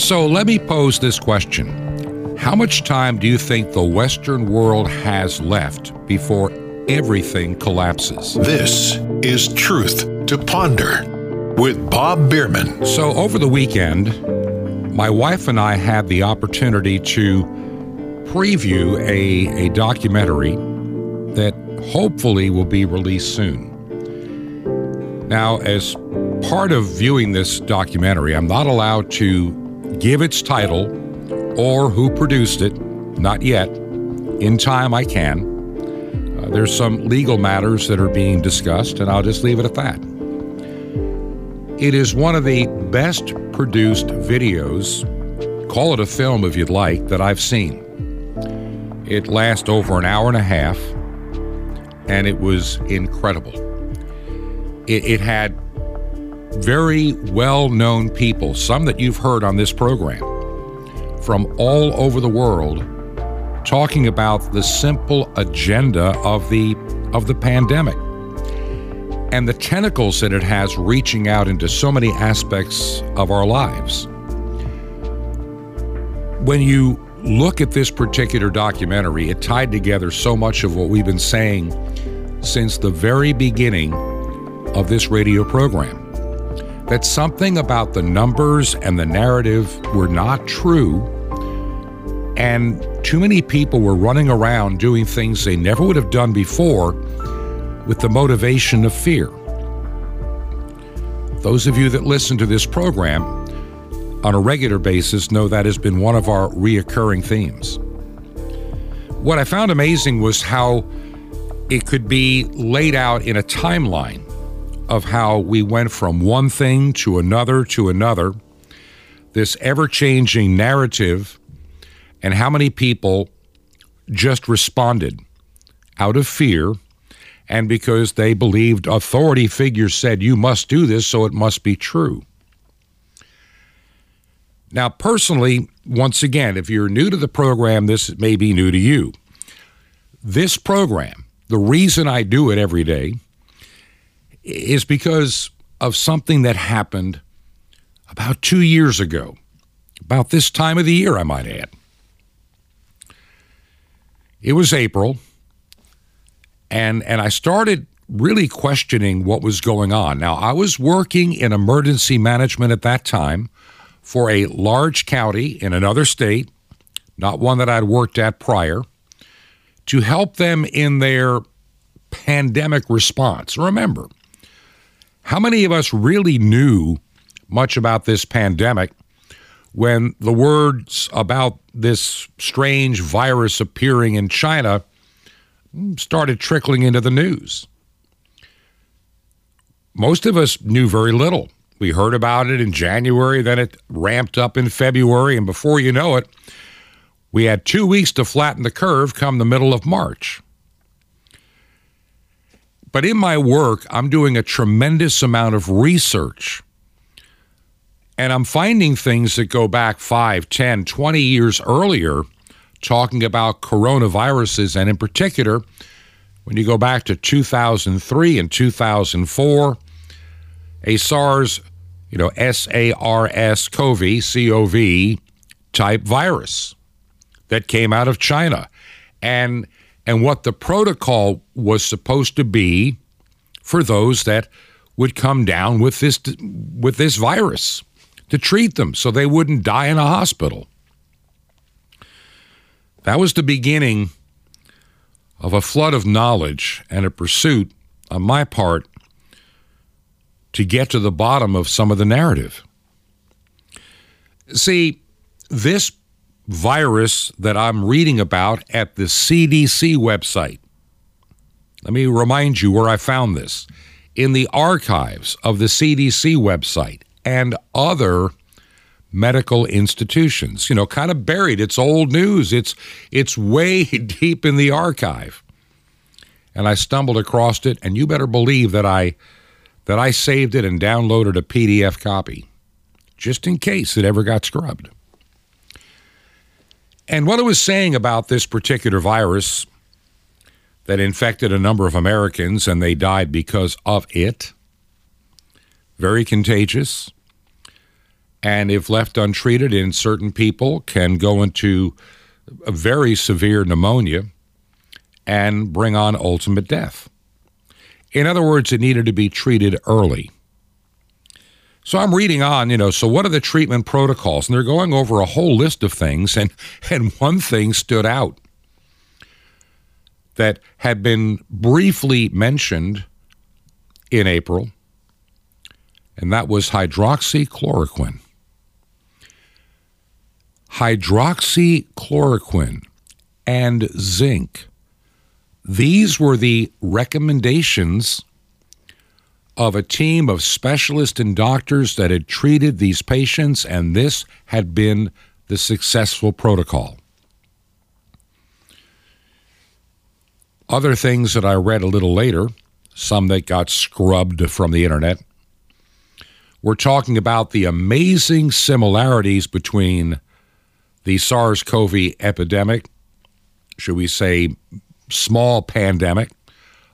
So let me pose this question How much time do you think the Western world has left before everything collapses? This is Truth to Ponder with Bob Bierman. So, over the weekend, my wife and I had the opportunity to preview a, a documentary that hopefully will be released soon. Now, as part of viewing this documentary, I'm not allowed to give its title or who produced it, not yet. In time, I can. Uh, there's some legal matters that are being discussed, and I'll just leave it at that. It is one of the best produced videos, call it a film if you'd like, that I've seen. It lasts over an hour and a half, and it was incredible. It, it had very well known people, some that you've heard on this program, from all over the world talking about the simple agenda of the of the pandemic and the tentacles that it has reaching out into so many aspects of our lives. When you look at this particular documentary, it tied together so much of what we've been saying since the very beginning of this radio program that something about the numbers and the narrative were not true, and too many people were running around doing things they never would have done before with the motivation of fear. Those of you that listen to this program on a regular basis know that has been one of our reoccurring themes. What I found amazing was how it could be laid out in a timeline of how we went from one thing to another to another, this ever changing narrative, and how many people just responded out of fear and because they believed authority figures said, you must do this, so it must be true. Now, personally, once again, if you're new to the program, this may be new to you. This program, the reason I do it every day is because of something that happened about two years ago, about this time of the year, I might add. It was April, and, and I started really questioning what was going on. Now, I was working in emergency management at that time for a large county in another state, not one that I'd worked at prior, to help them in their pandemic response. Remember, how many of us really knew much about this pandemic when the words about this strange virus appearing in China mm, started trickling into the news? Most of us knew very little. We heard about it in January, then it ramped up in February, and before you know it, we had two weeks to flatten the curve come the middle of March. But in my work, I'm doing a tremendous amount of research. And I'm finding things that go back 5, 10, 20 years earlier, talking about coronaviruses. And in particular, when you go back to 2003 and 2004, a SARS, you know, SARS CoV, COV type virus that came out of China. And and what the protocol was supposed to be for those that would come down with this with this virus to treat them so they wouldn't die in a hospital. That was the beginning of a flood of knowledge and a pursuit on my part to get to the bottom of some of the narrative. See, this virus that I'm reading about at the CDC website. Let me remind you where I found this in the archives of the CDC website and other medical institutions. You know, kind of buried. It's old news. It's it's way deep in the archive. And I stumbled across it and you better believe that I that I saved it and downloaded a PDF copy just in case it ever got scrubbed. And what it was saying about this particular virus that infected a number of Americans and they died because of it, very contagious. and if left untreated in certain people can go into a very severe pneumonia and bring on ultimate death. In other words, it needed to be treated early. So I'm reading on, you know, so what are the treatment protocols? And they're going over a whole list of things, and, and one thing stood out that had been briefly mentioned in April, and that was hydroxychloroquine. Hydroxychloroquine and zinc. These were the recommendations of a team of specialists and doctors that had treated these patients, and this had been the successful protocol. Other things that I read a little later, some that got scrubbed from the internet, we're talking about the amazing similarities between the SARS CoV epidemic, should we say, small pandemic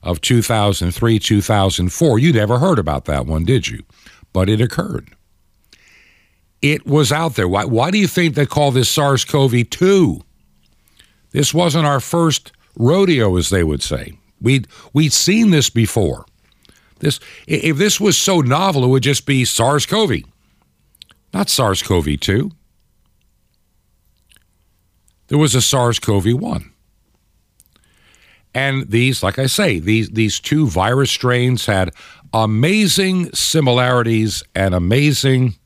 of 2003 2004. You never heard about that one, did you? But it occurred. It was out there. Why, why do you think they call this SARS CoV 2? This wasn't our first rodeo, as they would say. We'd, we'd seen this before. This, if this was so novel, it would just be SARS CoV, not SARS CoV 2. There was a SARS CoV 1. And these, like I say, these, these two virus strains had amazing similarities and amazing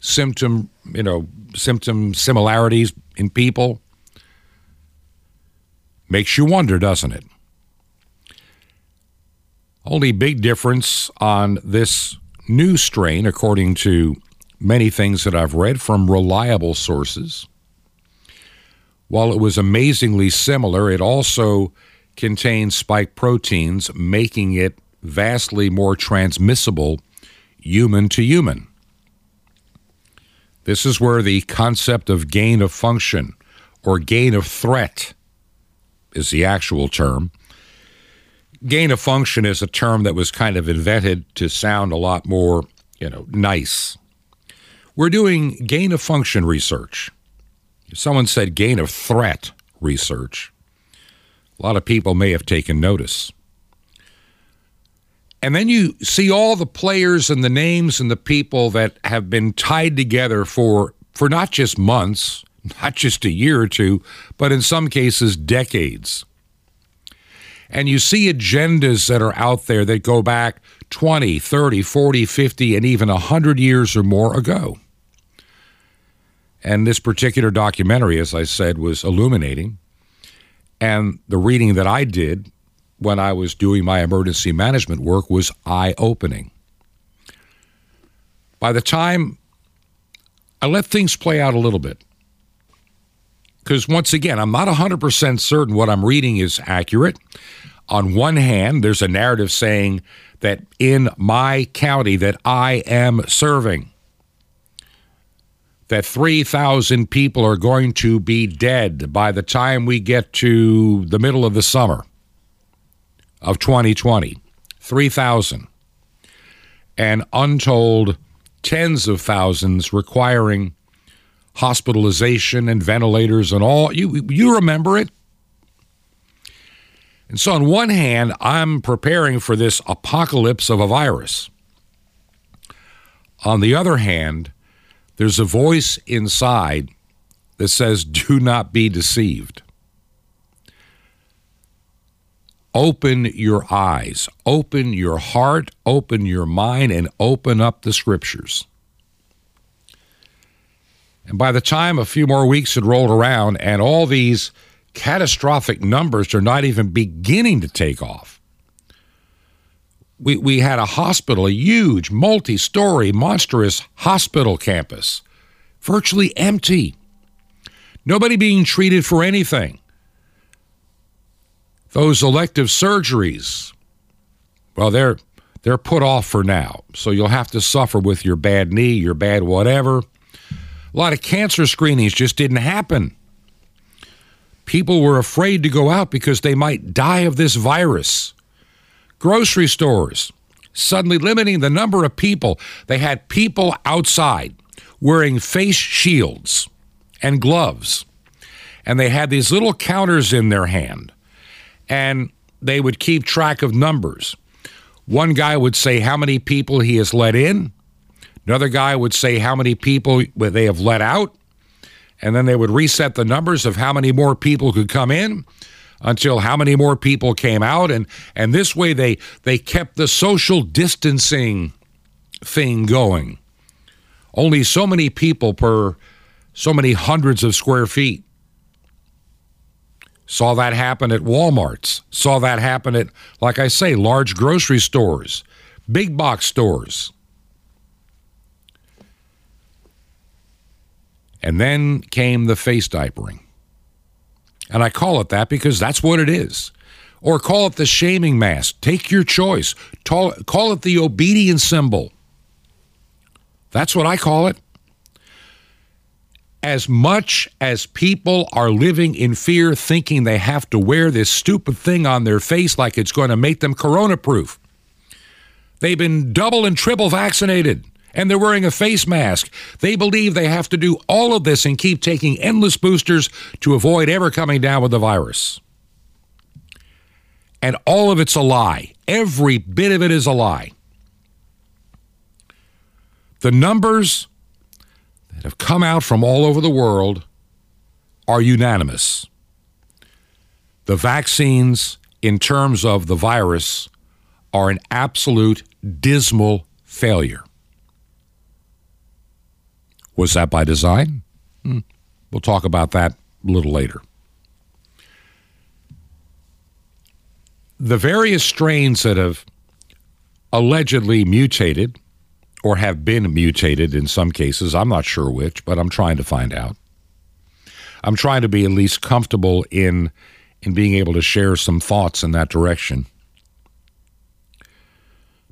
symptom, you know, symptom similarities in people. Makes you wonder, doesn't it? Only big difference on this new strain, according to many things that I've read from reliable sources. While it was amazingly similar, it also contains spike proteins, making it vastly more transmissible human to human. This is where the concept of gain of function or gain of threat is the actual term. Gain of function is a term that was kind of invented to sound a lot more, you know, nice. We're doing gain of function research. Someone said gain of threat research. A lot of people may have taken notice. And then you see all the players and the names and the people that have been tied together for, for not just months, not just a year or two, but in some cases, decades. And you see agendas that are out there that go back 20, 30, 40, 50, and even 100 years or more ago. And this particular documentary, as I said, was illuminating. And the reading that I did when I was doing my emergency management work was eye opening. By the time I let things play out a little bit, because once again, I'm not 100% certain what I'm reading is accurate. On one hand, there's a narrative saying that in my county that I am serving, that 3,000 people are going to be dead by the time we get to the middle of the summer of 2020. 3,000. And untold tens of thousands requiring hospitalization and ventilators and all. You, you remember it? And so, on one hand, I'm preparing for this apocalypse of a virus. On the other hand, there's a voice inside that says, Do not be deceived. Open your eyes, open your heart, open your mind, and open up the scriptures. And by the time a few more weeks had rolled around and all these catastrophic numbers are not even beginning to take off, we, we had a hospital, a huge, multi story, monstrous hospital campus, virtually empty. Nobody being treated for anything. Those elective surgeries, well, they're, they're put off for now. So you'll have to suffer with your bad knee, your bad whatever. A lot of cancer screenings just didn't happen. People were afraid to go out because they might die of this virus grocery stores, suddenly limiting the number of people. They had people outside wearing face shields and gloves. And they had these little counters in their hand. And they would keep track of numbers. One guy would say how many people he has let in. Another guy would say how many people they have let out. And then they would reset the numbers of how many more people could come in until how many more people came out. And and this way they they kept the social distancing thing going. Only so many people per so many hundreds of square feet. Saw that happen at Walmarts. Saw that happen at like I say large grocery stores big box stores. And then came the face diapering and I call it that because that's what it is. Or call it the shaming mask. Take your choice. Call it the obedience symbol. That's what I call it. As much as people are living in fear, thinking they have to wear this stupid thing on their face like it's going to make them corona proof, they've been double and triple vaccinated and they're wearing a face mask. They believe they have to do all of this and keep taking endless boosters to avoid ever coming down with the virus. And all of it's a lie. Every bit of it is a lie. The numbers that have come out from all over the world are unanimous. The vaccines, in terms of the virus, are an absolute dismal failure. Was that by design? Hmm. We'll talk about that a little later. The various strains that have allegedly mutated or have been mutated in some cases, I'm not sure which, but I'm trying to find out. I'm trying to be at least comfortable in in being able to share some thoughts in that direction.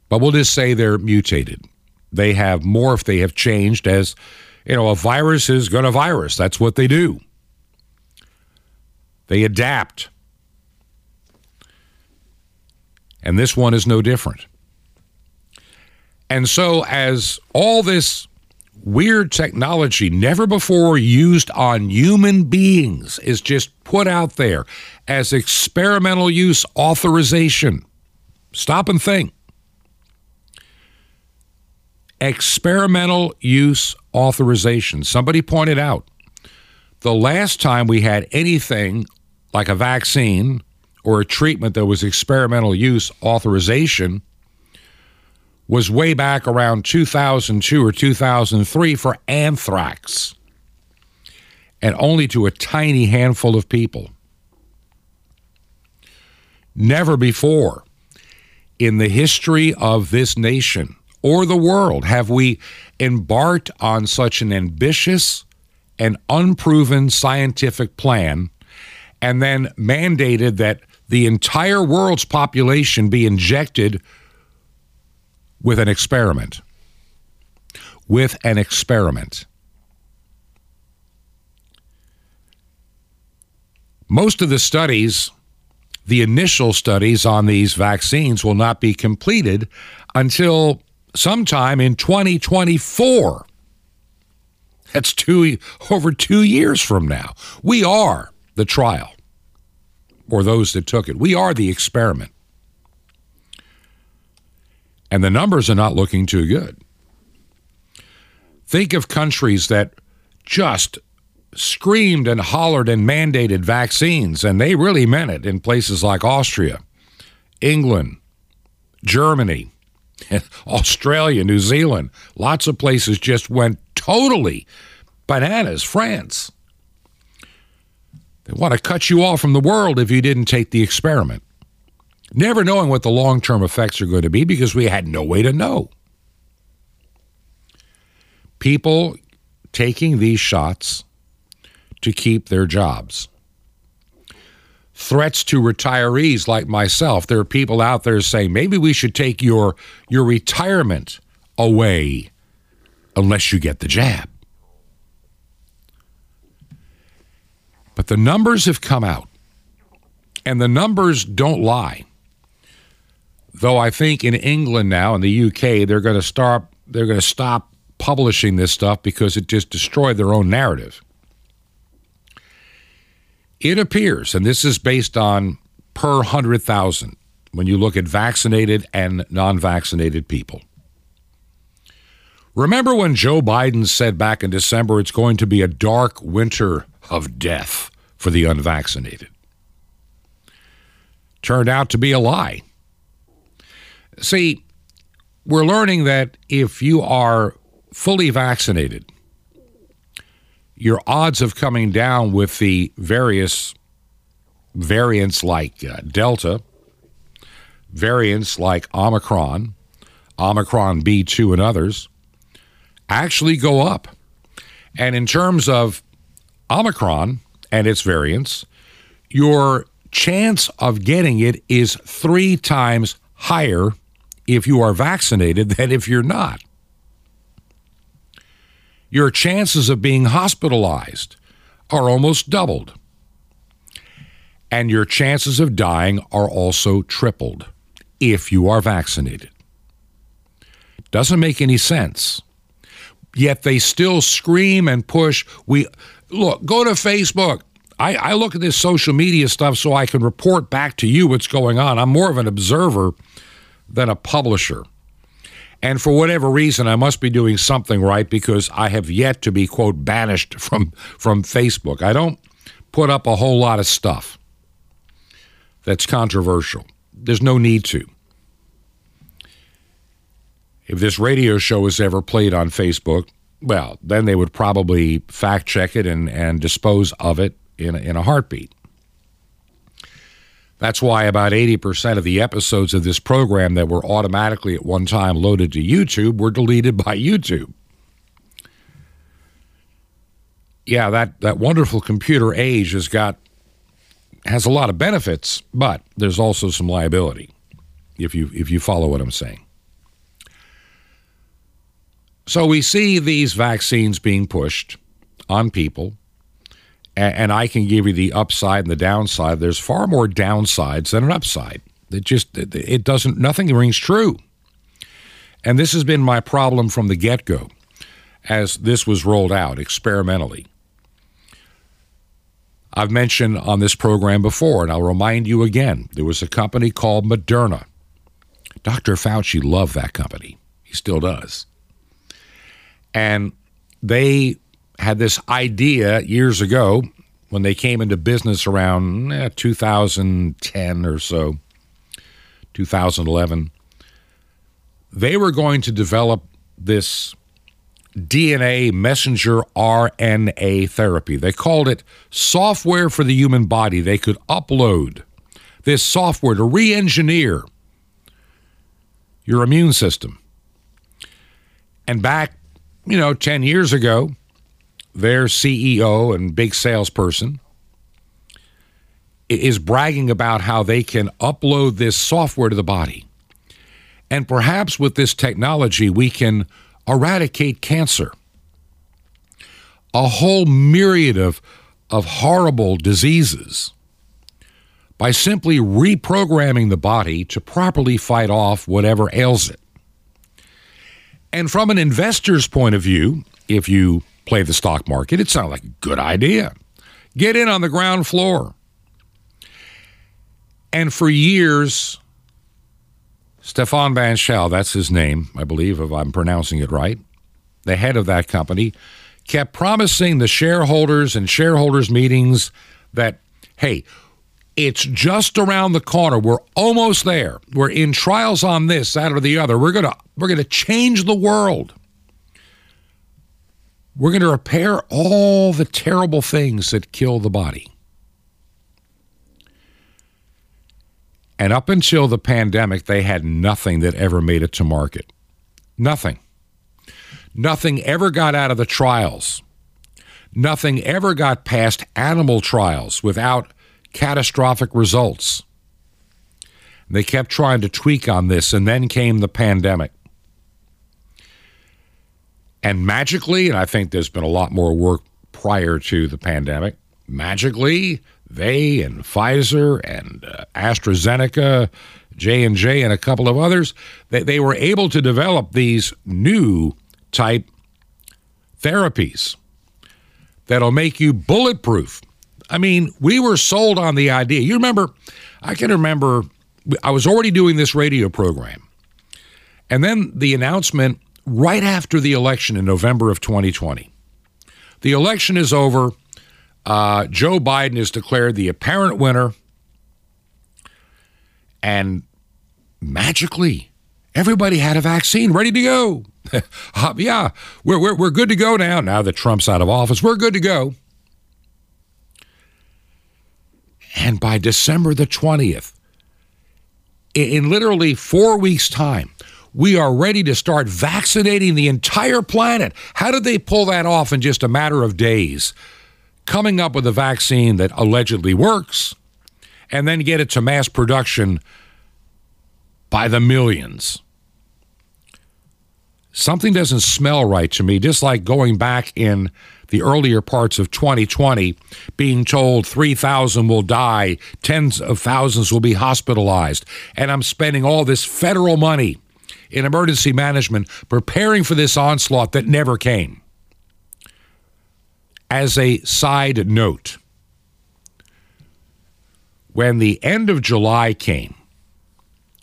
But we'll just say they're mutated. They have morphed, they have changed as you know, a virus is going to virus. That's what they do. They adapt. And this one is no different. And so, as all this weird technology, never before used on human beings, is just put out there as experimental use authorization, stop and think experimental use authorization. Somebody pointed out the last time we had anything like a vaccine or a treatment that was experimental use authorization was way back around 2002 or 2003 for anthrax, and only to a tiny handful of people. Never before in the history of this nation or the world have we embarked on such an ambitious and unproven scientific plan and then mandated that the entire world's population be injected with an experiment. With an experiment. Most of the studies, the initial studies on these vaccines, will not be completed until sometime in 2024. That's two over 2 years from now. We are the trial or those that took it. We are the experiment. And the numbers are not looking too good. Think of countries that just screamed and hollered and mandated vaccines, and they really meant it in places like Austria, England, Germany, Australia, New Zealand, lots of places just went totally bananas. France. They want to cut you off from the world if you didn't take the experiment. Never knowing what the long term effects are going to be because we had no way to know. People taking these shots to keep their jobs threats to retirees like myself. There are people out there saying maybe we should take your your retirement away unless you get the jab. But the numbers have come out. And the numbers don't lie. Though I think in England now in the UK they're going to start they're going to stop publishing this stuff because it just destroyed their own narrative. It appears, and this is based on per 100,000 when you look at vaccinated and non vaccinated people. Remember when Joe Biden said back in December it's going to be a dark winter of death for the unvaccinated? Turned out to be a lie. See, we're learning that if you are fully vaccinated, your odds of coming down with the various variants like uh, Delta, variants like Omicron, Omicron B2, and others actually go up. And in terms of Omicron and its variants, your chance of getting it is three times higher if you are vaccinated than if you're not. Your chances of being hospitalized are almost doubled. And your chances of dying are also tripled if you are vaccinated. Doesn't make any sense. Yet they still scream and push. We look, go to Facebook. I, I look at this social media stuff so I can report back to you what's going on. I'm more of an observer than a publisher. And for whatever reason, I must be doing something right because I have yet to be, quote, banished from, from Facebook. I don't put up a whole lot of stuff that's controversial. There's no need to. If this radio show is ever played on Facebook, well, then they would probably fact check it and, and dispose of it in a, in a heartbeat. That's why about 80% of the episodes of this program that were automatically at one time loaded to YouTube were deleted by YouTube. Yeah, that, that wonderful computer age has got has a lot of benefits, but there's also some liability if you if you follow what I'm saying. So we see these vaccines being pushed on people and I can give you the upside and the downside. There's far more downsides than an upside. It just it doesn't nothing rings true. And this has been my problem from the get-go as this was rolled out experimentally. I've mentioned on this program before, and I'll remind you again there was a company called Moderna. Dr. Fauci loved that company. He still does. And they had this idea years ago when they came into business around eh, 2010 or so, 2011. They were going to develop this DNA messenger RNA therapy. They called it software for the human body. They could upload this software to re engineer your immune system. And back, you know, 10 years ago, their CEO and big salesperson is bragging about how they can upload this software to the body. And perhaps with this technology, we can eradicate cancer. A whole myriad of, of horrible diseases by simply reprogramming the body to properly fight off whatever ails it. And from an investor's point of view, if you play the stock market. It sounded like a good idea. Get in on the ground floor. And for years, Stefan Bancel, that's his name, I believe, if I'm pronouncing it right, the head of that company, kept promising the shareholders and shareholders meetings that, hey, it's just around the corner. We're almost there. We're in trials on this, that, or the other. We're gonna we're gonna change the world. We're going to repair all the terrible things that kill the body. And up until the pandemic, they had nothing that ever made it to market. Nothing. Nothing ever got out of the trials. Nothing ever got past animal trials without catastrophic results. They kept trying to tweak on this, and then came the pandemic. And magically, and I think there's been a lot more work prior to the pandemic, magically, they and Pfizer and uh, AstraZeneca, J&J and a couple of others, they, they were able to develop these new type therapies that'll make you bulletproof. I mean, we were sold on the idea. You remember, I can remember, I was already doing this radio program. And then the announcement right after the election in November of 2020. The election is over. Uh, Joe Biden is declared the apparent winner. And magically, everybody had a vaccine ready to go. uh, yeah, we're, we're, we're good to go now. Now that Trump's out of office, we're good to go. And by December the 20th, in literally four weeks' time, we are ready to start vaccinating the entire planet. How did they pull that off in just a matter of days? Coming up with a vaccine that allegedly works and then get it to mass production by the millions. Something doesn't smell right to me, just like going back in the earlier parts of 2020, being told 3,000 will die, tens of thousands will be hospitalized, and I'm spending all this federal money in emergency management preparing for this onslaught that never came. As a side note, when the end of July came,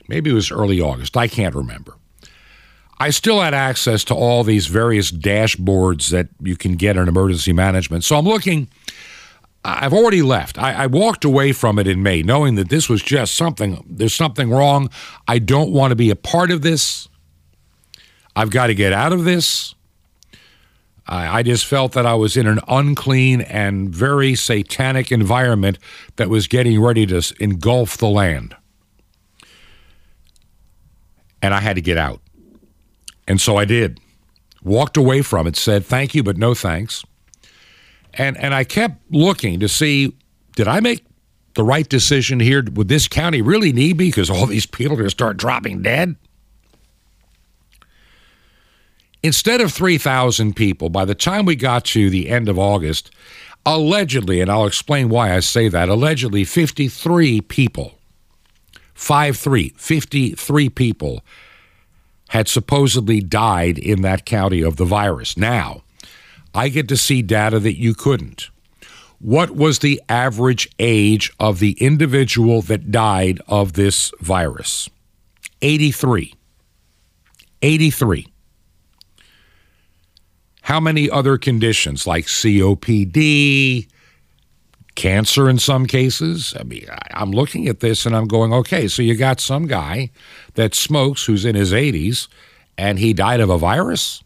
maybe it was early August, I can't remember. I still had access to all these various dashboards that you can get in emergency management. So I'm looking. I've already left. I, I, walked away from it in May, knowing that this was just something, there's something wrong. I don't want to be a part of this. I've got to get out of this. I, I just felt that I was in an unclean and very satanic environment that was getting ready to engulf the land. And I had to get out. And so I did. Walked away from it, said thank you, but no thanks. And and I kept looking to see did I make the right decision here? Would this county really need me because all these people are going to start dropping dead? Instead of 3,000 people, by the time we got to the end of August, allegedly, and I'll explain why I say that, allegedly 53 people, 5 3, 53 people had supposedly died in that county of the virus. Now, I get to see data that you couldn't. What was the average age of the individual that died of this virus? 83. 83. How many other conditions like COPD, cancer in some cases? I mean, I'm looking at this and I'm going, okay, so you got some guy that smokes who's in his 80s and he died of a virus?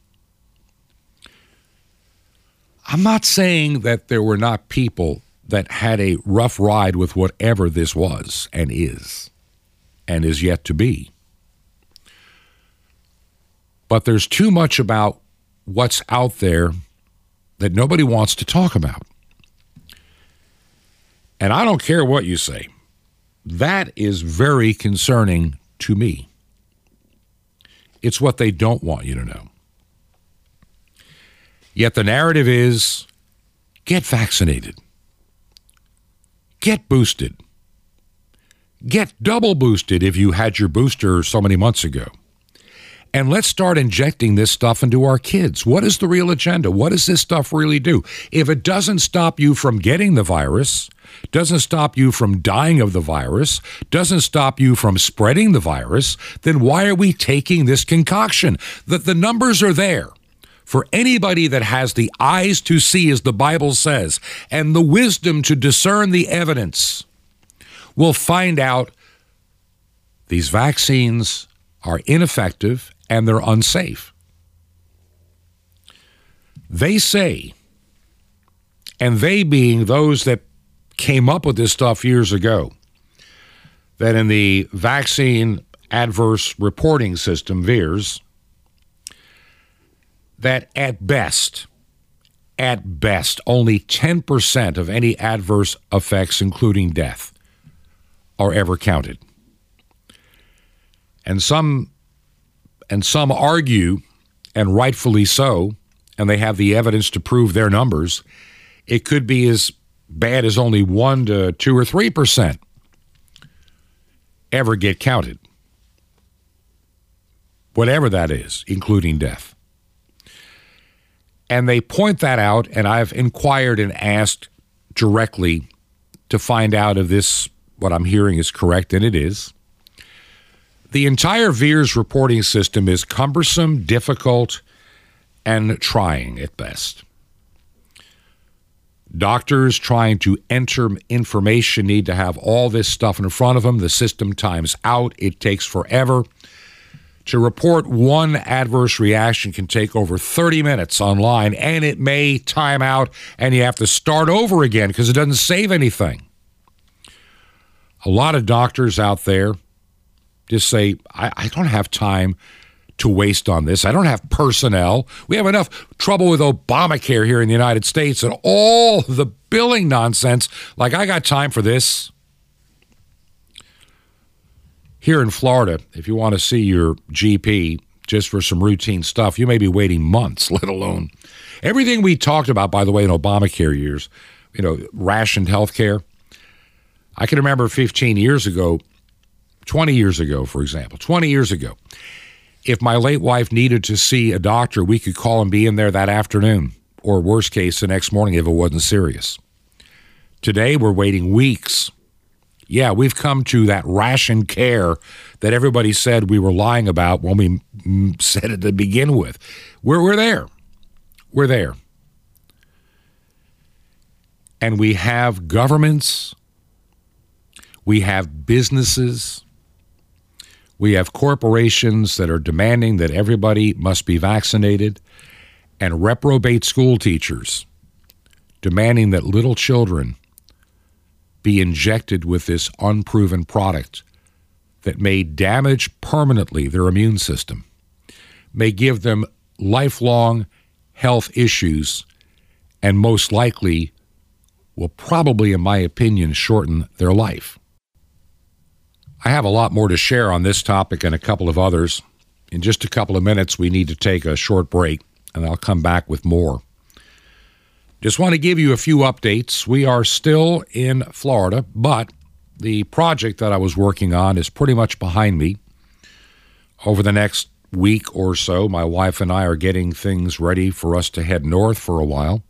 I'm not saying that there were not people that had a rough ride with whatever this was and is and is yet to be. But there's too much about what's out there that nobody wants to talk about. And I don't care what you say. That is very concerning to me. It's what they don't want you to know. Yet the narrative is get vaccinated, get boosted, get double boosted if you had your booster so many months ago. And let's start injecting this stuff into our kids. What is the real agenda? What does this stuff really do? If it doesn't stop you from getting the virus, doesn't stop you from dying of the virus, doesn't stop you from spreading the virus, then why are we taking this concoction? That the numbers are there for anybody that has the eyes to see, as the Bible says, and the wisdom to discern the evidence, will find out these vaccines are ineffective and they're unsafe. They say, and they being those that came up with this stuff years ago, that in the vaccine adverse reporting system, VAERS, that at best, at best, only 10% of any adverse effects, including death, are ever counted. And some and some argue, and rightfully so, and they have the evidence to prove their numbers, it could be as bad as only 1 to 2 or 3% ever get counted. Whatever that is, including death. And they point that out, and I've inquired and asked directly to find out if this, what I'm hearing, is correct, and it is. The entire VAERS reporting system is cumbersome, difficult, and trying at best. Doctors trying to enter information need to have all this stuff in front of them. The system times out. It takes forever. To report one adverse reaction can take over 30 minutes online, and it may time out, and you have to start over again because it doesn't save anything. A lot of doctors out there just say, I, I don't have time to waste on this. I don't have personnel. We have enough trouble with Obamacare here in the United States and all the billing nonsense. Like, I got time for this. Here in Florida, if you want to see your GP just for some routine stuff, you may be waiting months, let alone everything we talked about, by the way, in Obamacare years, you know, rationed health care. I can remember 15 years ago, 20 years ago, for example, 20 years ago, if my late wife needed to see a doctor, we could call and be in there that afternoon, or worst case, the next morning if it wasn't serious. Today, we're waiting weeks yeah, we've come to that ration care that everybody said we were lying about when we said it to begin with. We're, we're there. We're there. And we have governments, we have businesses, we have corporations that are demanding that everybody must be vaccinated, and reprobate school teachers demanding that little children be injected with this unproven product that may damage permanently their immune system, may give them lifelong health issues, and most likely will probably, in my opinion, shorten their life. I have a lot more to share on this topic and a couple of others. In just a couple of minutes, we need to take a short break, and I'll come back with more. Just want to give you a few updates. We are still in Florida, but the project that I was working on is pretty much behind me. Over the next week or so, my wife and I are getting things ready for us to head north for a while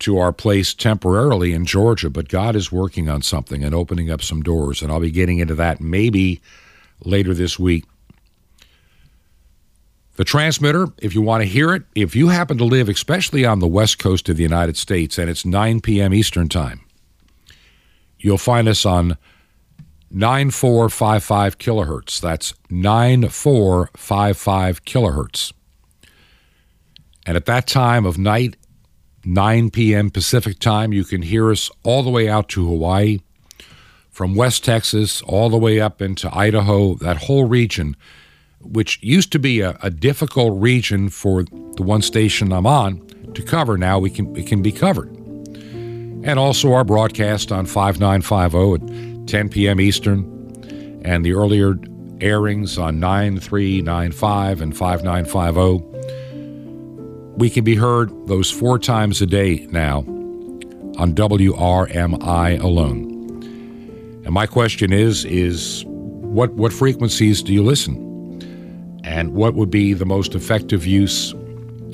to our place temporarily in Georgia, but God is working on something and opening up some doors, and I'll be getting into that maybe later this week. The transmitter, if you want to hear it, if you happen to live especially on the west coast of the United States and it's 9 p.m. Eastern Time, you'll find us on 9455 kilohertz. That's 9455 kilohertz. And at that time of night, 9 p.m. Pacific time, you can hear us all the way out to Hawaii, from West Texas all the way up into Idaho, that whole region which used to be a, a, difficult region for the one station I'm on to cover. Now we can it can be covered, and also our broadcast on 5950 at 10 p.m. Eastern, and the earlier airings on 9395 and 5950. We can be heard those four times a day now on WRMI alone. And my question is is what what frequencies do you listen? And what would be the most effective use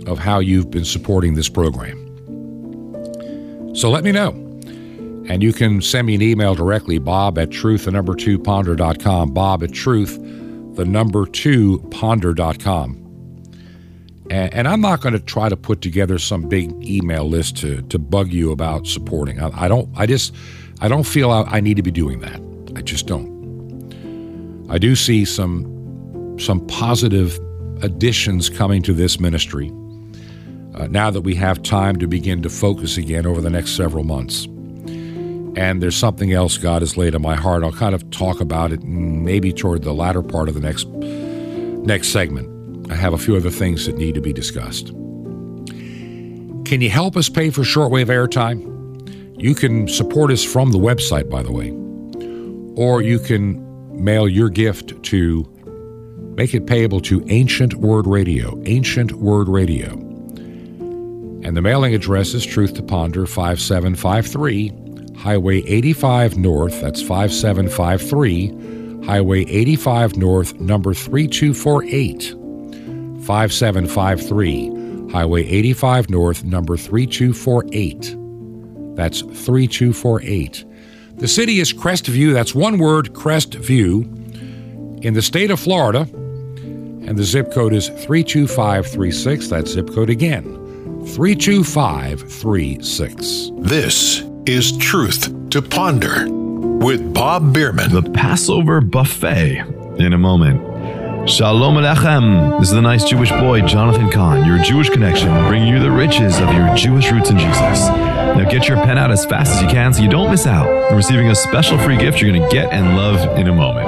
of how you've been supporting this program. So let me know. And you can send me an email directly, bob at truth, the number two ponder.com, bob at truth, the number two ponder.com. And, and I'm not going to try to put together some big email list to, to bug you about supporting. I, I don't, I just, I don't feel I, I need to be doing that. I just don't. I do see some some positive additions coming to this ministry uh, now that we have time to begin to focus again over the next several months. And there's something else God has laid on my heart. I'll kind of talk about it maybe toward the latter part of the next next segment. I have a few other things that need to be discussed. Can you help us pay for shortwave airtime? You can support us from the website, by the way, or you can mail your gift to Make it payable to Ancient Word Radio, Ancient Word Radio. And the mailing address is Truth to Ponder 5753, Highway 85 North, that's 5753, Highway 85 North, number 3248. 5753, Highway 85 North, number 3248. That's 3248. The city is Crestview. That's one word, Crestview, in the state of Florida. And the zip code is 32536. That zip code again, 32536. This is Truth to Ponder with Bob Bierman. The Passover Buffet in a moment. Shalom Alechem. This is the nice Jewish boy, Jonathan Cahn, your Jewish connection, bringing you the riches of your Jewish roots in Jesus. Now get your pen out as fast as you can so you don't miss out on receiving a special free gift you're going to get and love in a moment.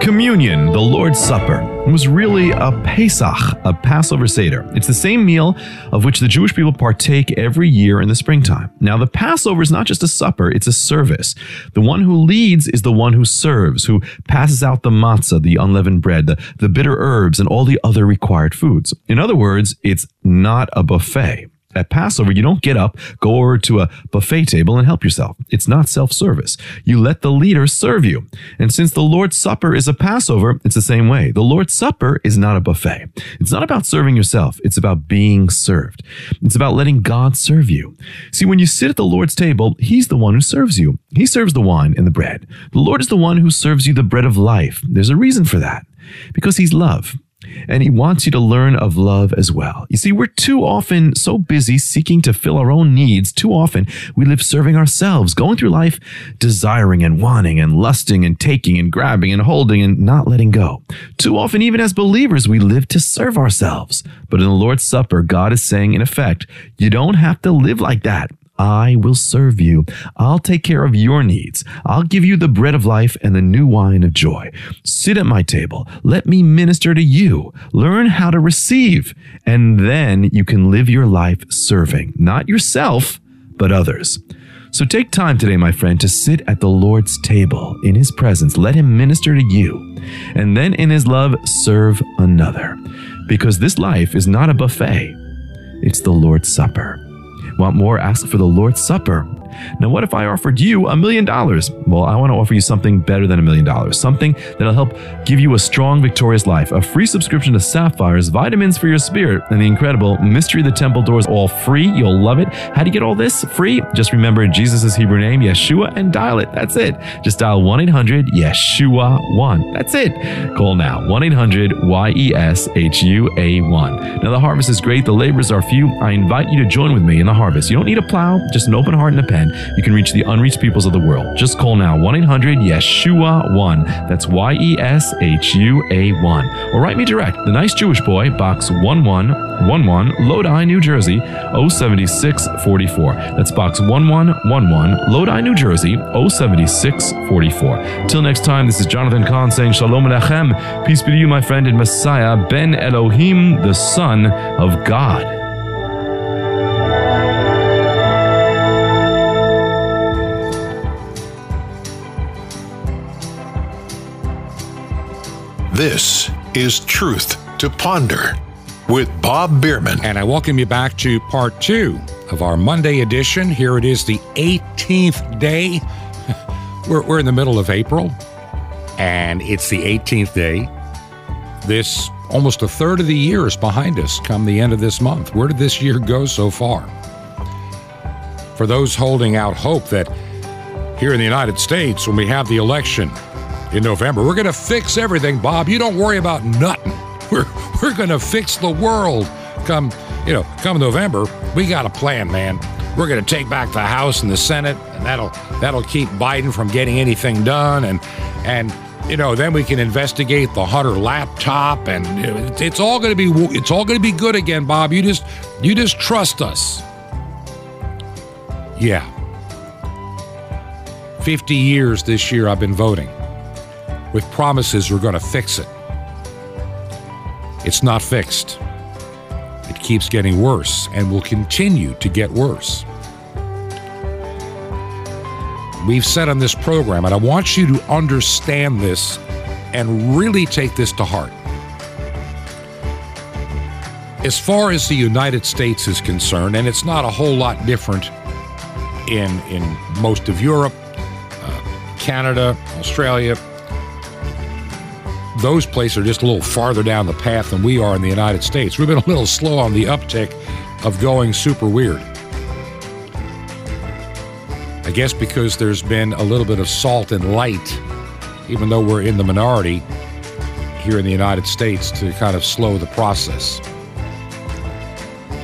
Communion, the Lord's Supper, was really a Pesach, a Passover Seder. It's the same meal of which the Jewish people partake every year in the springtime. Now, the Passover is not just a supper, it's a service. The one who leads is the one who serves, who passes out the matzah, the unleavened bread, the, the bitter herbs, and all the other required foods. In other words, it's not a buffet. At Passover, you don't get up, go over to a buffet table and help yourself. It's not self service. You let the leader serve you. And since the Lord's Supper is a Passover, it's the same way. The Lord's Supper is not a buffet. It's not about serving yourself. It's about being served. It's about letting God serve you. See, when you sit at the Lord's table, He's the one who serves you. He serves the wine and the bread. The Lord is the one who serves you the bread of life. There's a reason for that. Because He's love. And he wants you to learn of love as well. You see, we're too often so busy seeking to fill our own needs. Too often we live serving ourselves, going through life desiring and wanting and lusting and taking and grabbing and holding and not letting go. Too often, even as believers, we live to serve ourselves. But in the Lord's Supper, God is saying, in effect, you don't have to live like that. I will serve you. I'll take care of your needs. I'll give you the bread of life and the new wine of joy. Sit at my table. Let me minister to you. Learn how to receive. And then you can live your life serving, not yourself, but others. So take time today, my friend, to sit at the Lord's table in his presence. Let him minister to you. And then in his love, serve another. Because this life is not a buffet, it's the Lord's Supper. Want more? Ask for the Lord's Supper. Now, what if I offered you a million dollars? Well, I want to offer you something better than a million dollars, something that'll help give you a strong, victorious life. A free subscription to Sapphires, vitamins for your spirit, and the incredible Mystery of the Temple Doors, all free. You'll love it. How do you get all this free? Just remember Jesus' Hebrew name, Yeshua, and dial it. That's it. Just dial 1 800 Yeshua 1. That's it. Call now 1 800 Y E S H U A 1. Now, the harvest is great. The labors are few. I invite you to join with me in the harvest. You don't need a plow, just an open heart and a pen you can reach the unreached peoples of the world. Just call now 1 800 Yeshua 1. That's Y E S H U A 1. Or write me direct, The Nice Jewish Boy, Box 1111, Lodi, New Jersey 07644. That's Box 1111, Lodi, New Jersey 07644. Till next time, this is Jonathan Cahn saying Shalom Alechem. Peace be to you, my friend and Messiah, Ben Elohim, the Son of God. This is Truth to Ponder with Bob Bierman. And I welcome you back to part two of our Monday edition. Here it is, the 18th day. we're, we're in the middle of April, and it's the 18th day. This almost a third of the year is behind us come the end of this month. Where did this year go so far? For those holding out hope that here in the United States, when we have the election, in November. We're going to fix everything, Bob. You don't worry about nothing. We're we're going to fix the world. Come, you know, come November, we got a plan, man. We're going to take back the House and the Senate, and that'll that'll keep Biden from getting anything done, and and you know then we can investigate the Hunter laptop, and it's all going to be it's all going to be good again, Bob. You just you just trust us. Yeah. 50 years this year I've been voting with promises we're going to fix it. It's not fixed. It keeps getting worse and will continue to get worse. We've said on this program, and I want you to understand this and really take this to heart. As far as the United States is concerned, and it's not a whole lot different in, in most of Europe, uh, Canada, Australia, those places are just a little farther down the path than we are in the United States. We've been a little slow on the uptick of going super weird. I guess because there's been a little bit of salt and light, even though we're in the minority here in the United States, to kind of slow the process.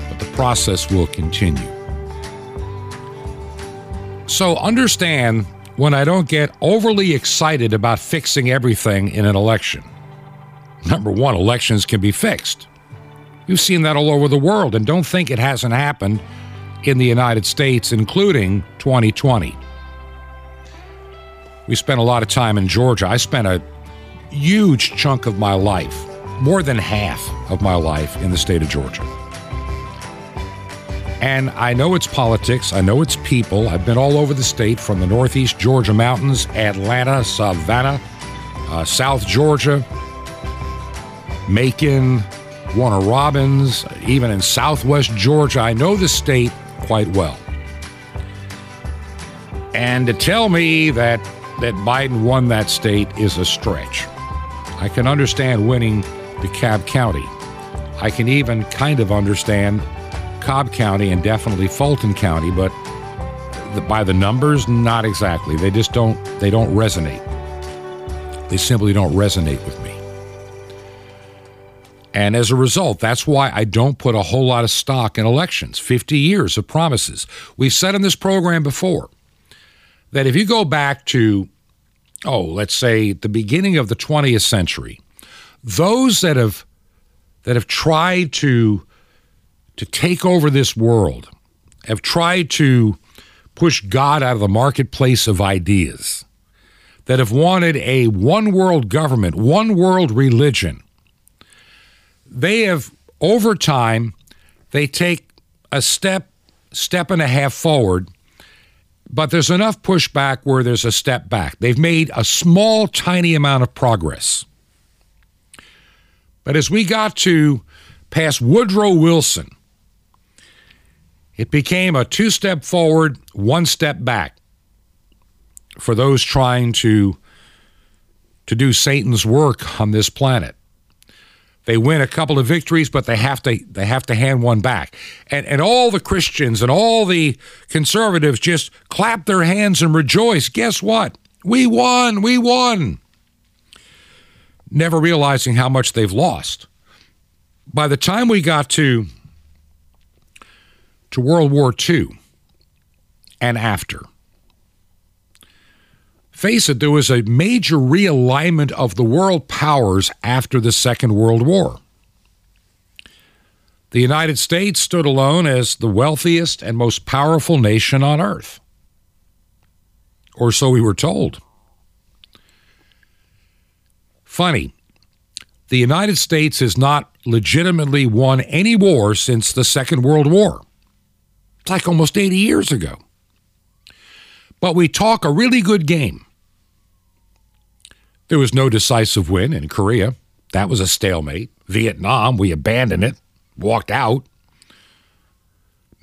But the process will continue. So understand when I don't get overly excited about fixing everything in an election. Number one, elections can be fixed. You've seen that all over the world, and don't think it hasn't happened in the United States, including 2020. We spent a lot of time in Georgia. I spent a huge chunk of my life, more than half of my life, in the state of Georgia. And I know its politics, I know its people. I've been all over the state from the Northeast Georgia mountains, Atlanta, Savannah, uh, South Georgia, Macon, Warner Robins, even in Southwest Georgia. I know the state quite well. And to tell me that that Biden won that state is a stretch. I can understand winning DeKalb County. I can even kind of understand Cobb County and definitely Fulton County, but the, by the numbers, not exactly. They just don't they don't resonate. They simply don't resonate with me. And as a result, that's why I don't put a whole lot of stock in elections. 50 years of promises. We've said in this program before that if you go back to, oh, let's say the beginning of the 20th century, those that have that have tried to to take over this world, have tried to push God out of the marketplace of ideas, that have wanted a one world government, one world religion, they have, over time, they take a step, step and a half forward, but there's enough pushback where there's a step back. They've made a small, tiny amount of progress. But as we got to past Woodrow Wilson, it became a two step forward, one step back for those trying to, to do Satan's work on this planet. They win a couple of victories, but they have to they have to hand one back. And and all the Christians and all the conservatives just clap their hands and rejoice. Guess what? We won. We won. Never realizing how much they've lost. By the time we got to to World War II and after. Face it, there was a major realignment of the world powers after the Second World War. The United States stood alone as the wealthiest and most powerful nation on earth. Or so we were told. Funny, the United States has not legitimately won any war since the Second World War. It's like almost 80 years ago. But we talk a really good game. There was no decisive win in Korea. That was a stalemate. Vietnam, we abandoned it, walked out.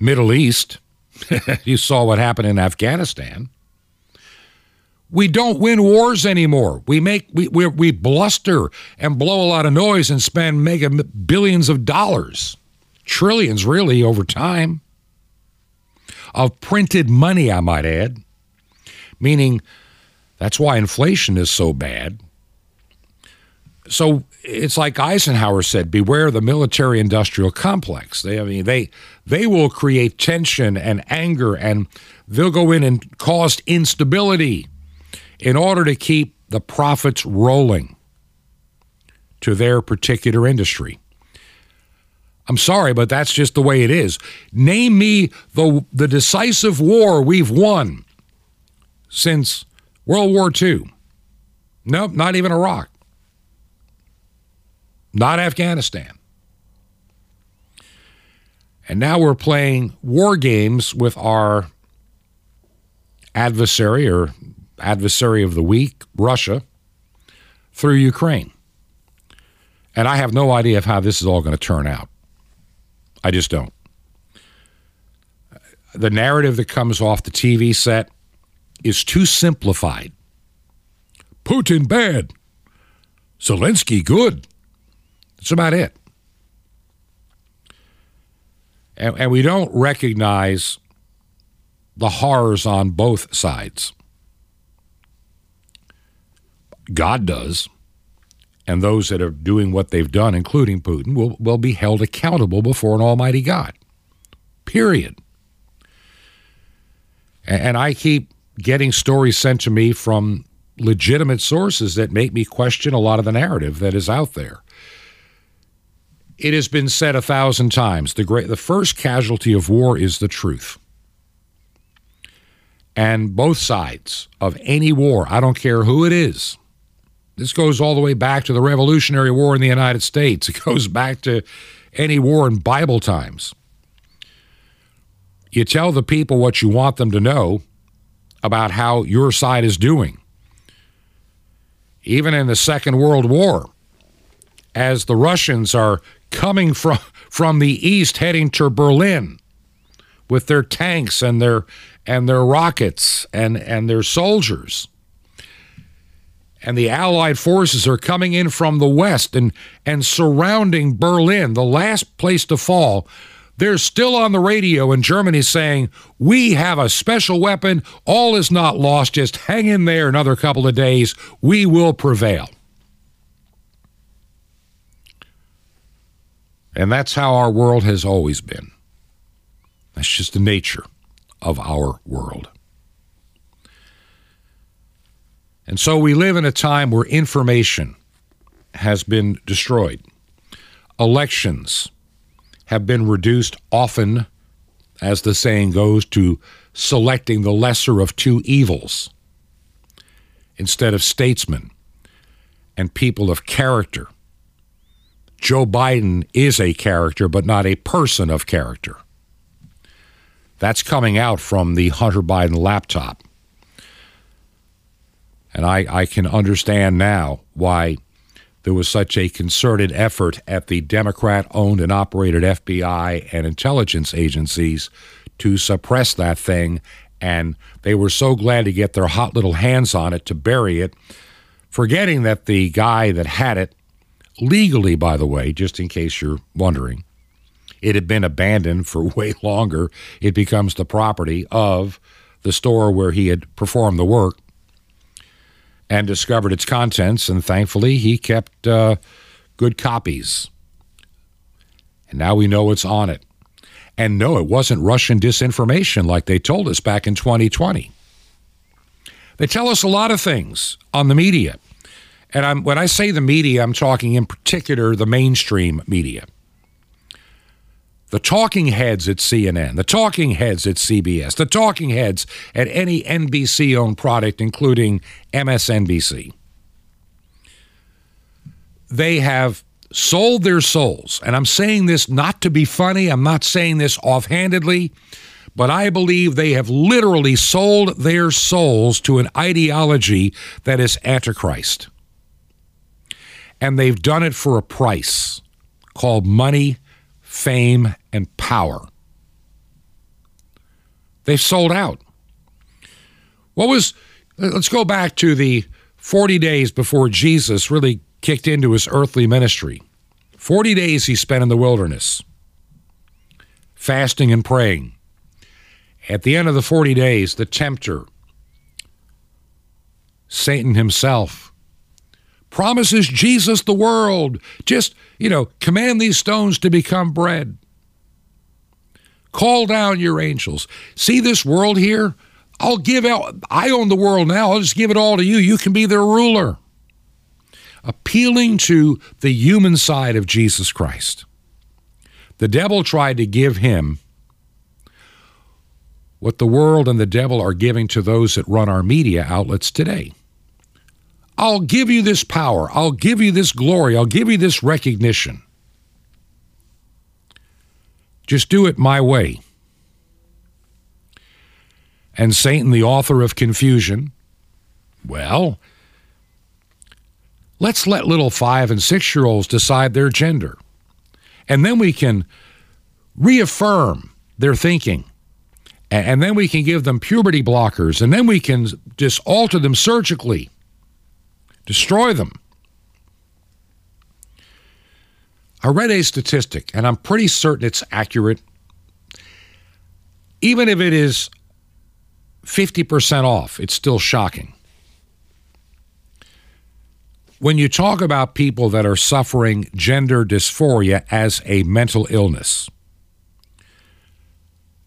Middle East, you saw what happened in Afghanistan. We don't win wars anymore. We make we, we, we bluster and blow a lot of noise and spend mega billions of dollars, trillions really over time of printed money, I might add, meaning that's why inflation is so bad. So it's like Eisenhower said, beware the military industrial complex. They I mean they they will create tension and anger and they'll go in and cause instability in order to keep the profits rolling to their particular industry. I'm sorry, but that's just the way it is. Name me the, the decisive war we've won since World War II. Nope, not even Iraq. Not Afghanistan. And now we're playing war games with our adversary or adversary of the week, Russia, through Ukraine. And I have no idea of how this is all going to turn out. I just don't. The narrative that comes off the TV set is too simplified. Putin bad. Zelensky, good. That's about it. And, and we don't recognize the horrors on both sides. God does. And those that are doing what they've done, including Putin, will, will be held accountable before an almighty God. Period. And, and I keep getting stories sent to me from legitimate sources that make me question a lot of the narrative that is out there. It has been said a thousand times the great the first casualty of war is the truth. And both sides of any war, I don't care who it is. This goes all the way back to the Revolutionary War in the United States. It goes back to any war in Bible times. You tell the people what you want them to know about how your side is doing. Even in the Second World War, as the Russians are coming from, from the east heading to Berlin with their tanks and their and their rockets and, and their soldiers. And the Allied forces are coming in from the west and, and surrounding Berlin, the last place to fall. They're still on the radio in Germany saying, We have a special weapon. All is not lost. Just hang in there another couple of days. We will prevail. And that's how our world has always been. That's just the nature of our world. And so we live in a time where information has been destroyed. Elections have been reduced often, as the saying goes, to selecting the lesser of two evils instead of statesmen and people of character Joe Biden is a character, but not a person of character. That's coming out from the Hunter Biden laptop. And I, I can understand now why there was such a concerted effort at the Democrat owned and operated FBI and intelligence agencies to suppress that thing. And they were so glad to get their hot little hands on it to bury it, forgetting that the guy that had it legally, by the way, just in case you're wondering. It had been abandoned for way longer. It becomes the property of the store where he had performed the work and discovered its contents. And thankfully, he kept uh, good copies. And now we know what's on it. And no, it wasn't Russian disinformation like they told us back in 2020. They tell us a lot of things on the media. And I'm, when I say the media, I'm talking in particular the mainstream media. The talking heads at CNN, the talking heads at CBS, the talking heads at any NBC owned product, including MSNBC. They have sold their souls. And I'm saying this not to be funny, I'm not saying this offhandedly, but I believe they have literally sold their souls to an ideology that is Antichrist and they've done it for a price called money, fame, and power. They've sold out. What was, let's go back to the 40 days before Jesus really kicked into his earthly ministry. 40 days he spent in the wilderness, fasting and praying. At the end of the 40 days, the tempter, Satan himself, promises Jesus the world. Just, you know, command these stones to become bread. Call down your angels. See this world here? I'll give out, I own the world now. I'll just give it all to you. You can be their ruler. Appealing to the human side of Jesus Christ. The devil tried to give him what the world and the devil are giving to those that run our media outlets today I'll give you this power. I'll give you this glory. I'll give you this recognition. Just do it my way. And Satan, the author of confusion, well, let's let little five and six year olds decide their gender. And then we can reaffirm their thinking. And then we can give them puberty blockers. And then we can just alter them surgically destroy them. I read a statistic, and I'm pretty certain it's accurate. Even if it is 50% off, it's still shocking. When you talk about people that are suffering gender dysphoria as a mental illness,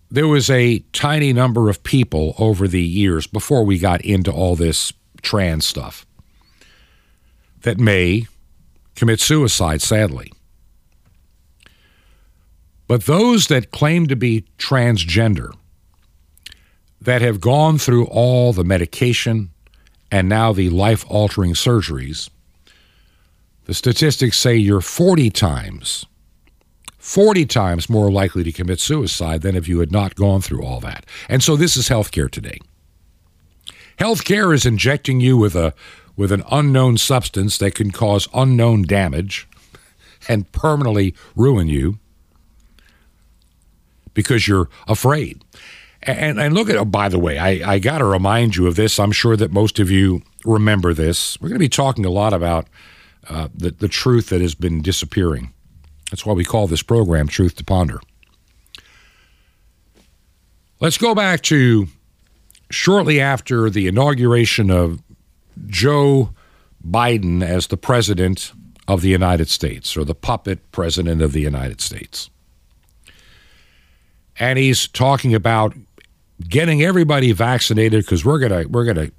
there was a tiny number of people over the years before we got into all this trans stuff that may commit suicide, sadly. But those that claim to be transgender, that have gone through all the medication and now the life altering surgeries, the statistics say you're 40 times, 40 times more likely to commit suicide than if you had not gone through all that. And so this is healthcare today. Healthcare is injecting you with a with an unknown substance that can cause unknown damage and permanently ruin you because you're afraid. And, and look at, oh, by the way, I, I got to remind you of this. I'm sure that most of you remember this. We're going to be talking a lot about uh, the, the truth that has been disappearing. That's why we call this program Truth to Ponder. Let's go back to shortly after the inauguration of Joe Biden as the president of the United States, or the puppet president of the United States. And he's talking about getting everybody vaccinated because we're gonna we're gonna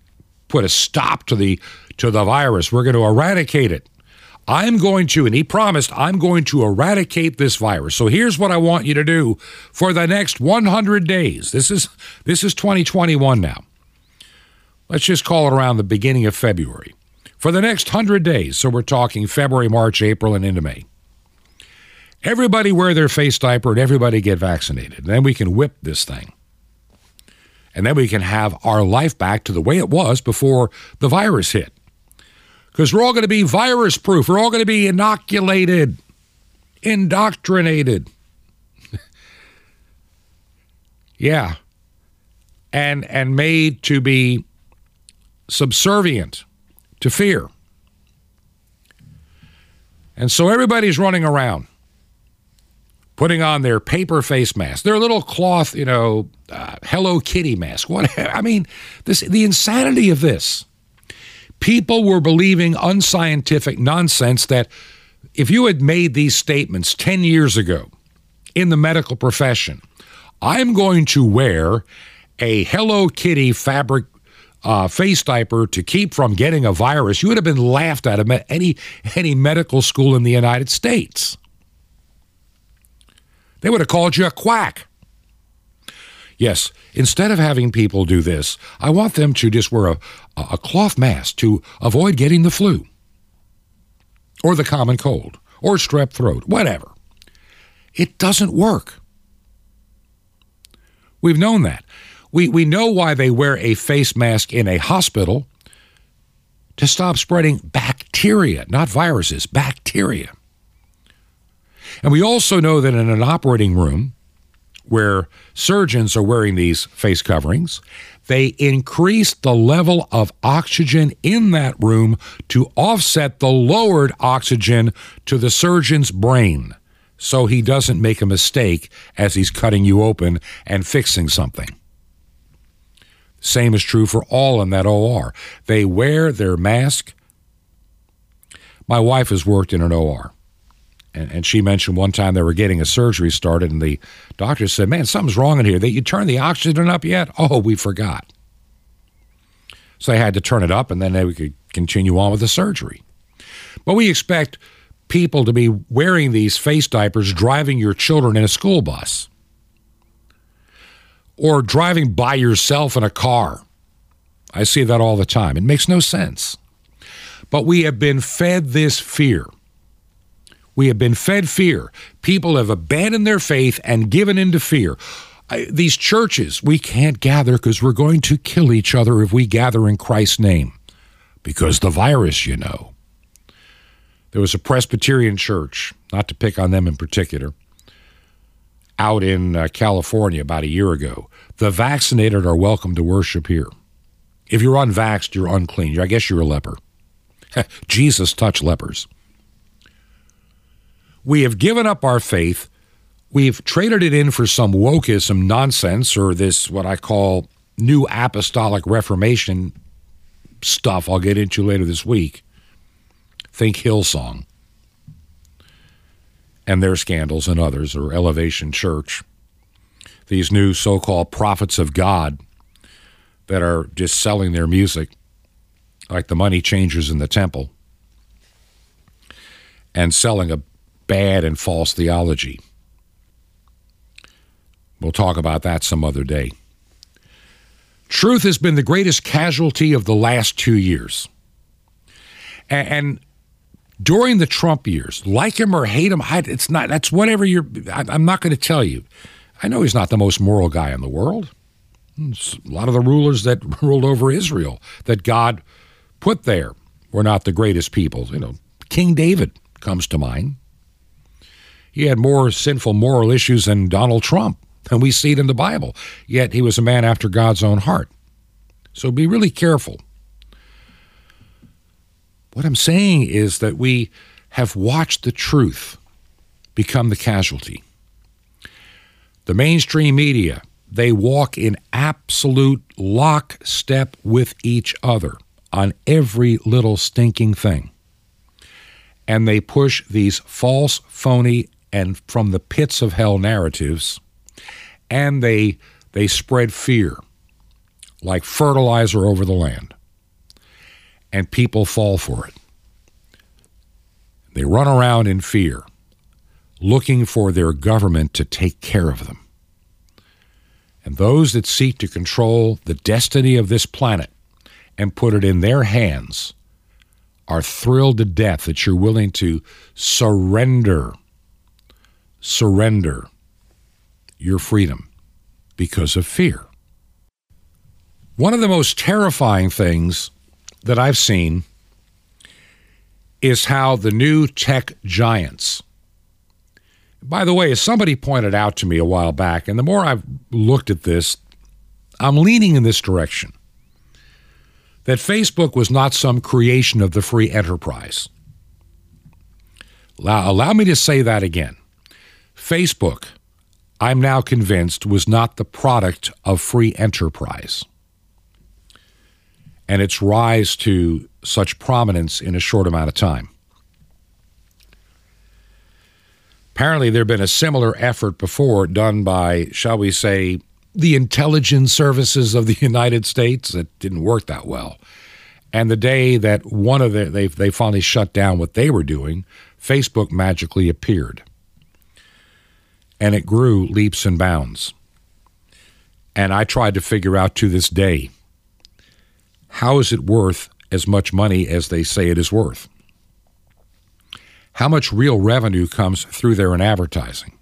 put a stop to the to the virus. We're going to eradicate it. I'm going to, and he promised, I'm going to eradicate this virus. So here's what I want you to do for the next 100 days. This is this is 2021 now. Let's just call it around the beginning of February. For the next 100 days, so we're talking February, March, April, and into May. Everybody wear their face diaper and everybody get vaccinated. And then we can whip this thing. And then we can have our life back to the way it was before the virus hit because we're all going to be virus proof. We're all going to be inoculated, indoctrinated. yeah. And and made to be subservient to fear. And so everybody's running around putting on their paper face mask, their little cloth, you know, uh, Hello Kitty mask. What I mean, this the insanity of this. People were believing unscientific nonsense that if you had made these statements 10 years ago in the medical profession, I'm going to wear a Hello Kitty fabric uh, face diaper to keep from getting a virus, you would have been laughed at at any, any medical school in the United States. They would have called you a quack. Yes, instead of having people do this, I want them to just wear a, a cloth mask to avoid getting the flu or the common cold or strep throat, whatever. It doesn't work. We've known that. We, we know why they wear a face mask in a hospital to stop spreading bacteria, not viruses, bacteria. And we also know that in an operating room, where surgeons are wearing these face coverings, they increase the level of oxygen in that room to offset the lowered oxygen to the surgeon's brain so he doesn't make a mistake as he's cutting you open and fixing something. Same is true for all in that OR. They wear their mask. My wife has worked in an OR. And, and she mentioned one time they were getting a surgery started, and the doctor said, Man, something's wrong in here. They, you turn the oxygen up yet? Oh, we forgot. So they had to turn it up, and then they could continue on with the surgery. But we expect people to be wearing these face diapers driving your children in a school bus or driving by yourself in a car. I see that all the time. It makes no sense. But we have been fed this fear we have been fed fear. People have abandoned their faith and given into fear. I, these churches, we can't gather because we're going to kill each other if we gather in Christ's name. Because the virus, you know. There was a Presbyterian church, not to pick on them in particular, out in uh, California about a year ago. The vaccinated are welcome to worship here. If you're unvaxxed, you're unclean. I guess you're a leper. Jesus touched lepers. We have given up our faith. We've traded it in for some wokeism nonsense or this, what I call new apostolic reformation stuff I'll get into later this week. Think Hillsong and their scandals and others, or Elevation Church. These new so called prophets of God that are just selling their music like the money changers in the temple and selling a bad and false theology. We'll talk about that some other day. Truth has been the greatest casualty of the last two years. And, during the Trump years, like him or hate him, it's not, that's whatever you're, I'm not going to tell you. I know he's not the most moral guy in the world. It's a lot of the rulers that ruled over Israel that God put there were not the greatest people. You know, King David comes to mind. He had more sinful moral issues than Donald Trump, and we see it in the Bible. Yet he was a man after God's own heart. So be really careful. What I'm saying is that we have watched the truth become the casualty. The mainstream media, they walk in absolute lockstep with each other on every little stinking thing. And they push these false, phony, and from the pits of hell narratives, and they, they spread fear like fertilizer over the land. And people fall for it. They run around in fear, looking for their government to take care of them. And those that seek to control the destiny of this planet and put it in their hands are thrilled to death that you're willing to surrender, surrender your freedom because of fear. One of the most terrifying things that I've seen is how the new tech giants, by the way, as somebody pointed out to me a while back, and the more I've looked at this, I'm leaning in this direction that Facebook was not some creation of the free enterprise. Allow, allow me to say that again. Facebook, I'm now convinced, was not the product of free enterprise and its rise to such prominence in a short amount of time. Apparently, there had been a similar effort before done by, shall we say, the intelligence services of the United States that didn't work that well. And the day that one of the they they finally shut down what they were doing, Facebook magically appeared. And it grew leaps and bounds. And I tried to figure out to this day how is it worth as much money as they say it is worth? How much real revenue comes through there in advertising?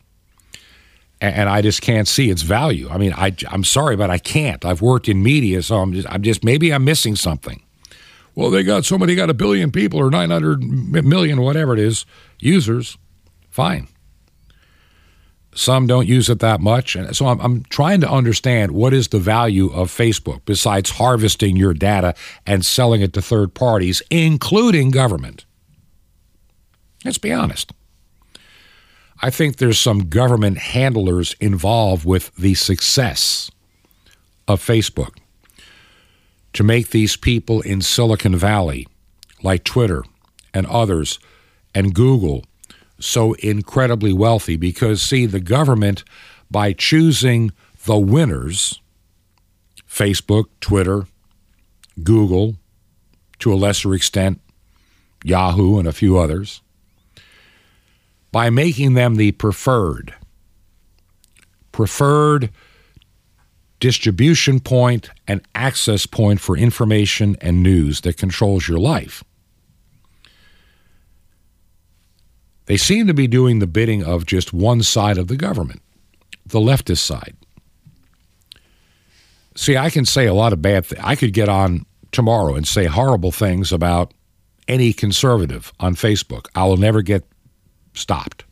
and I just can't see its value. I mean, I, I'm sorry, but I can't. I've worked in media, so I'm just, I'm just maybe I'm missing something. Well, they got somebody got a billion people or 900 million, whatever it is, users. Fine. Some don't use it that much, and so I'm, I'm trying to understand what is the value of Facebook besides harvesting your data and selling it to third parties, including government. Let's be honest. I think there's some government handlers involved with the success of Facebook to make these people in Silicon Valley, like Twitter and others, and Google, so incredibly wealthy. Because, see, the government, by choosing the winners, Facebook, Twitter, Google, to a lesser extent, Yahoo, and a few others, by making them the preferred preferred distribution point and access point for information and news that controls your life. They seem to be doing the bidding of just one side of the government, the leftist side. See, I can say a lot of bad things. I could get on tomorrow and say horrible things about any conservative on Facebook. I will never get stopped.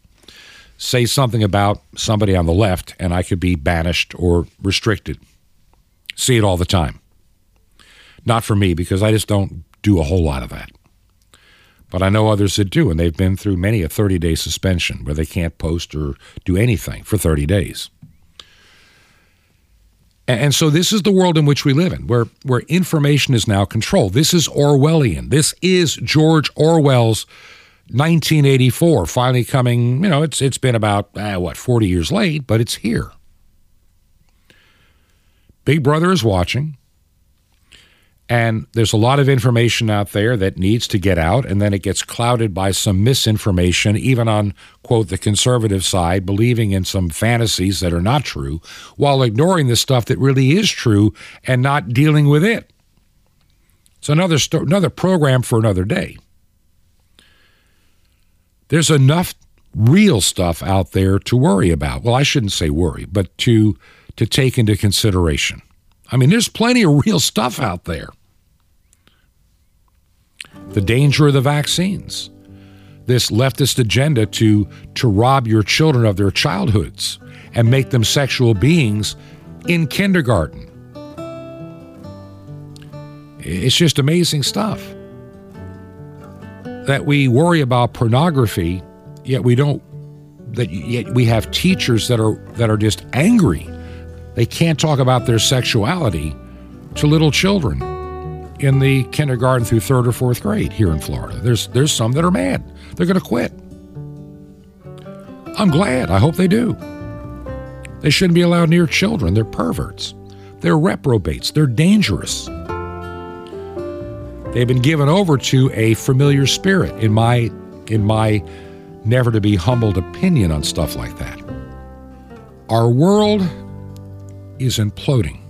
Say something about somebody on the left, and I could be banished or restricted. See it all the time. Not for me, because I just don't do a whole lot of that. But I know others that do, and they've been through many a 30 day suspension where they can't post or do anything for 30 days. And so this is the world in which we live in, where, where information is now controlled. This is Orwellian. This is George Orwell's 1984 finally coming. You know, it's it's been about uh, what 40 years late, but it's here. Big Brother is watching. And there's a lot of information out there that needs to get out, and then it gets clouded by some misinformation, even on, quote, the conservative side, believing in some fantasies that are not true, while ignoring the stuff that really is true and not dealing with it. It's another, sto- another program for another day. There's enough real stuff out there to worry about. Well, I shouldn't say worry, but to, to take into consideration. I mean, there's plenty of real stuff out there the danger of the vaccines, this leftist agenda to, to rob your children of their childhoods and make them sexual beings in kindergarten. It's just amazing stuff. That we worry about pornography, yet we don't that yet we have teachers that are that are just angry. They can't talk about their sexuality to little children in the kindergarten through third or fourth grade here in Florida. There's there's some that are mad. They're going to quit. I'm glad. I hope they do. They shouldn't be allowed near children. They're perverts. They're reprobates. They're dangerous. They've been given over to a familiar spirit in my in my never to be humbled opinion on stuff like that. Our world is imploding.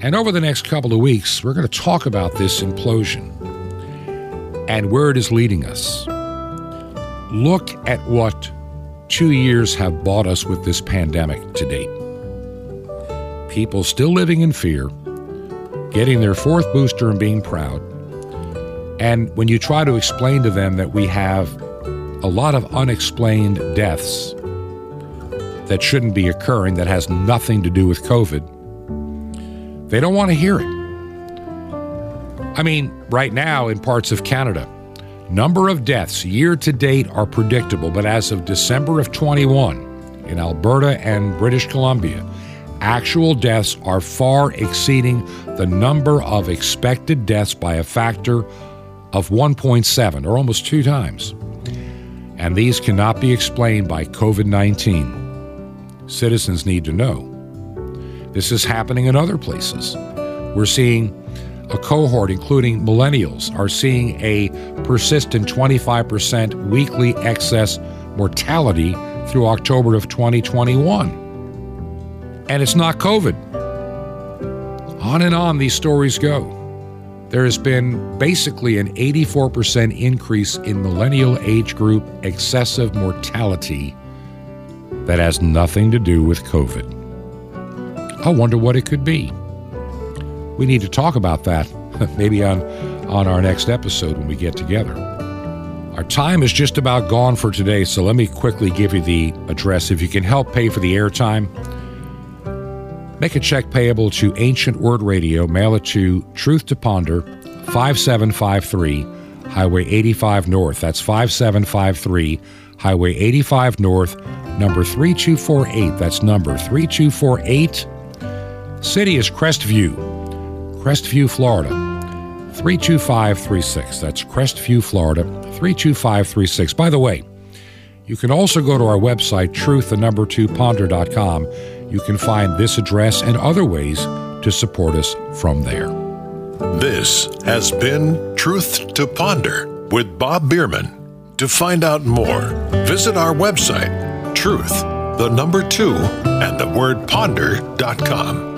And over the next couple of weeks, we're going to talk about this implosion and where it is leading us. Look at what two years have bought us with this pandemic to date. People still living in fear, getting their fourth booster and being proud. And when you try to explain to them that we have a lot of unexplained deaths that shouldn't be occurring, that has nothing to do with COVID, they don't want to hear it. I mean, right now in parts of Canada, number of deaths year to date are predictable, but as of December of 21 in Alberta and British Columbia, actual deaths are far exceeding the number of expected deaths by a factor of 1.7 or almost two times. And these cannot be explained by COVID 19. Citizens need to know. This is happening in other places. We're seeing a cohort, including millennials, are seeing a persistent 25% weekly excess mortality through October of 2021. And it's not COVID. On and on these stories go. There has been basically an 84% increase in millennial age group excessive mortality that has nothing to do with COVID. I wonder what it could be. We need to talk about that maybe on, on our next episode when we get together. Our time is just about gone for today, so let me quickly give you the address. If you can help pay for the airtime, make a check payable to Ancient Word Radio, mail it to Truth to Ponder, 5753 Highway 85 North. That's 5753 Highway 85 North, number 3248. That's number 3248. City is Crestview, Crestview, Florida. 32536. That's Crestview, Florida. 32536. By the way, you can also go to our website, truth, the number two, ponder.com. You can find this address and other ways to support us from there. This has been Truth to Ponder with Bob Bierman. To find out more, visit our website, truth, the number two, and the word ponder.com.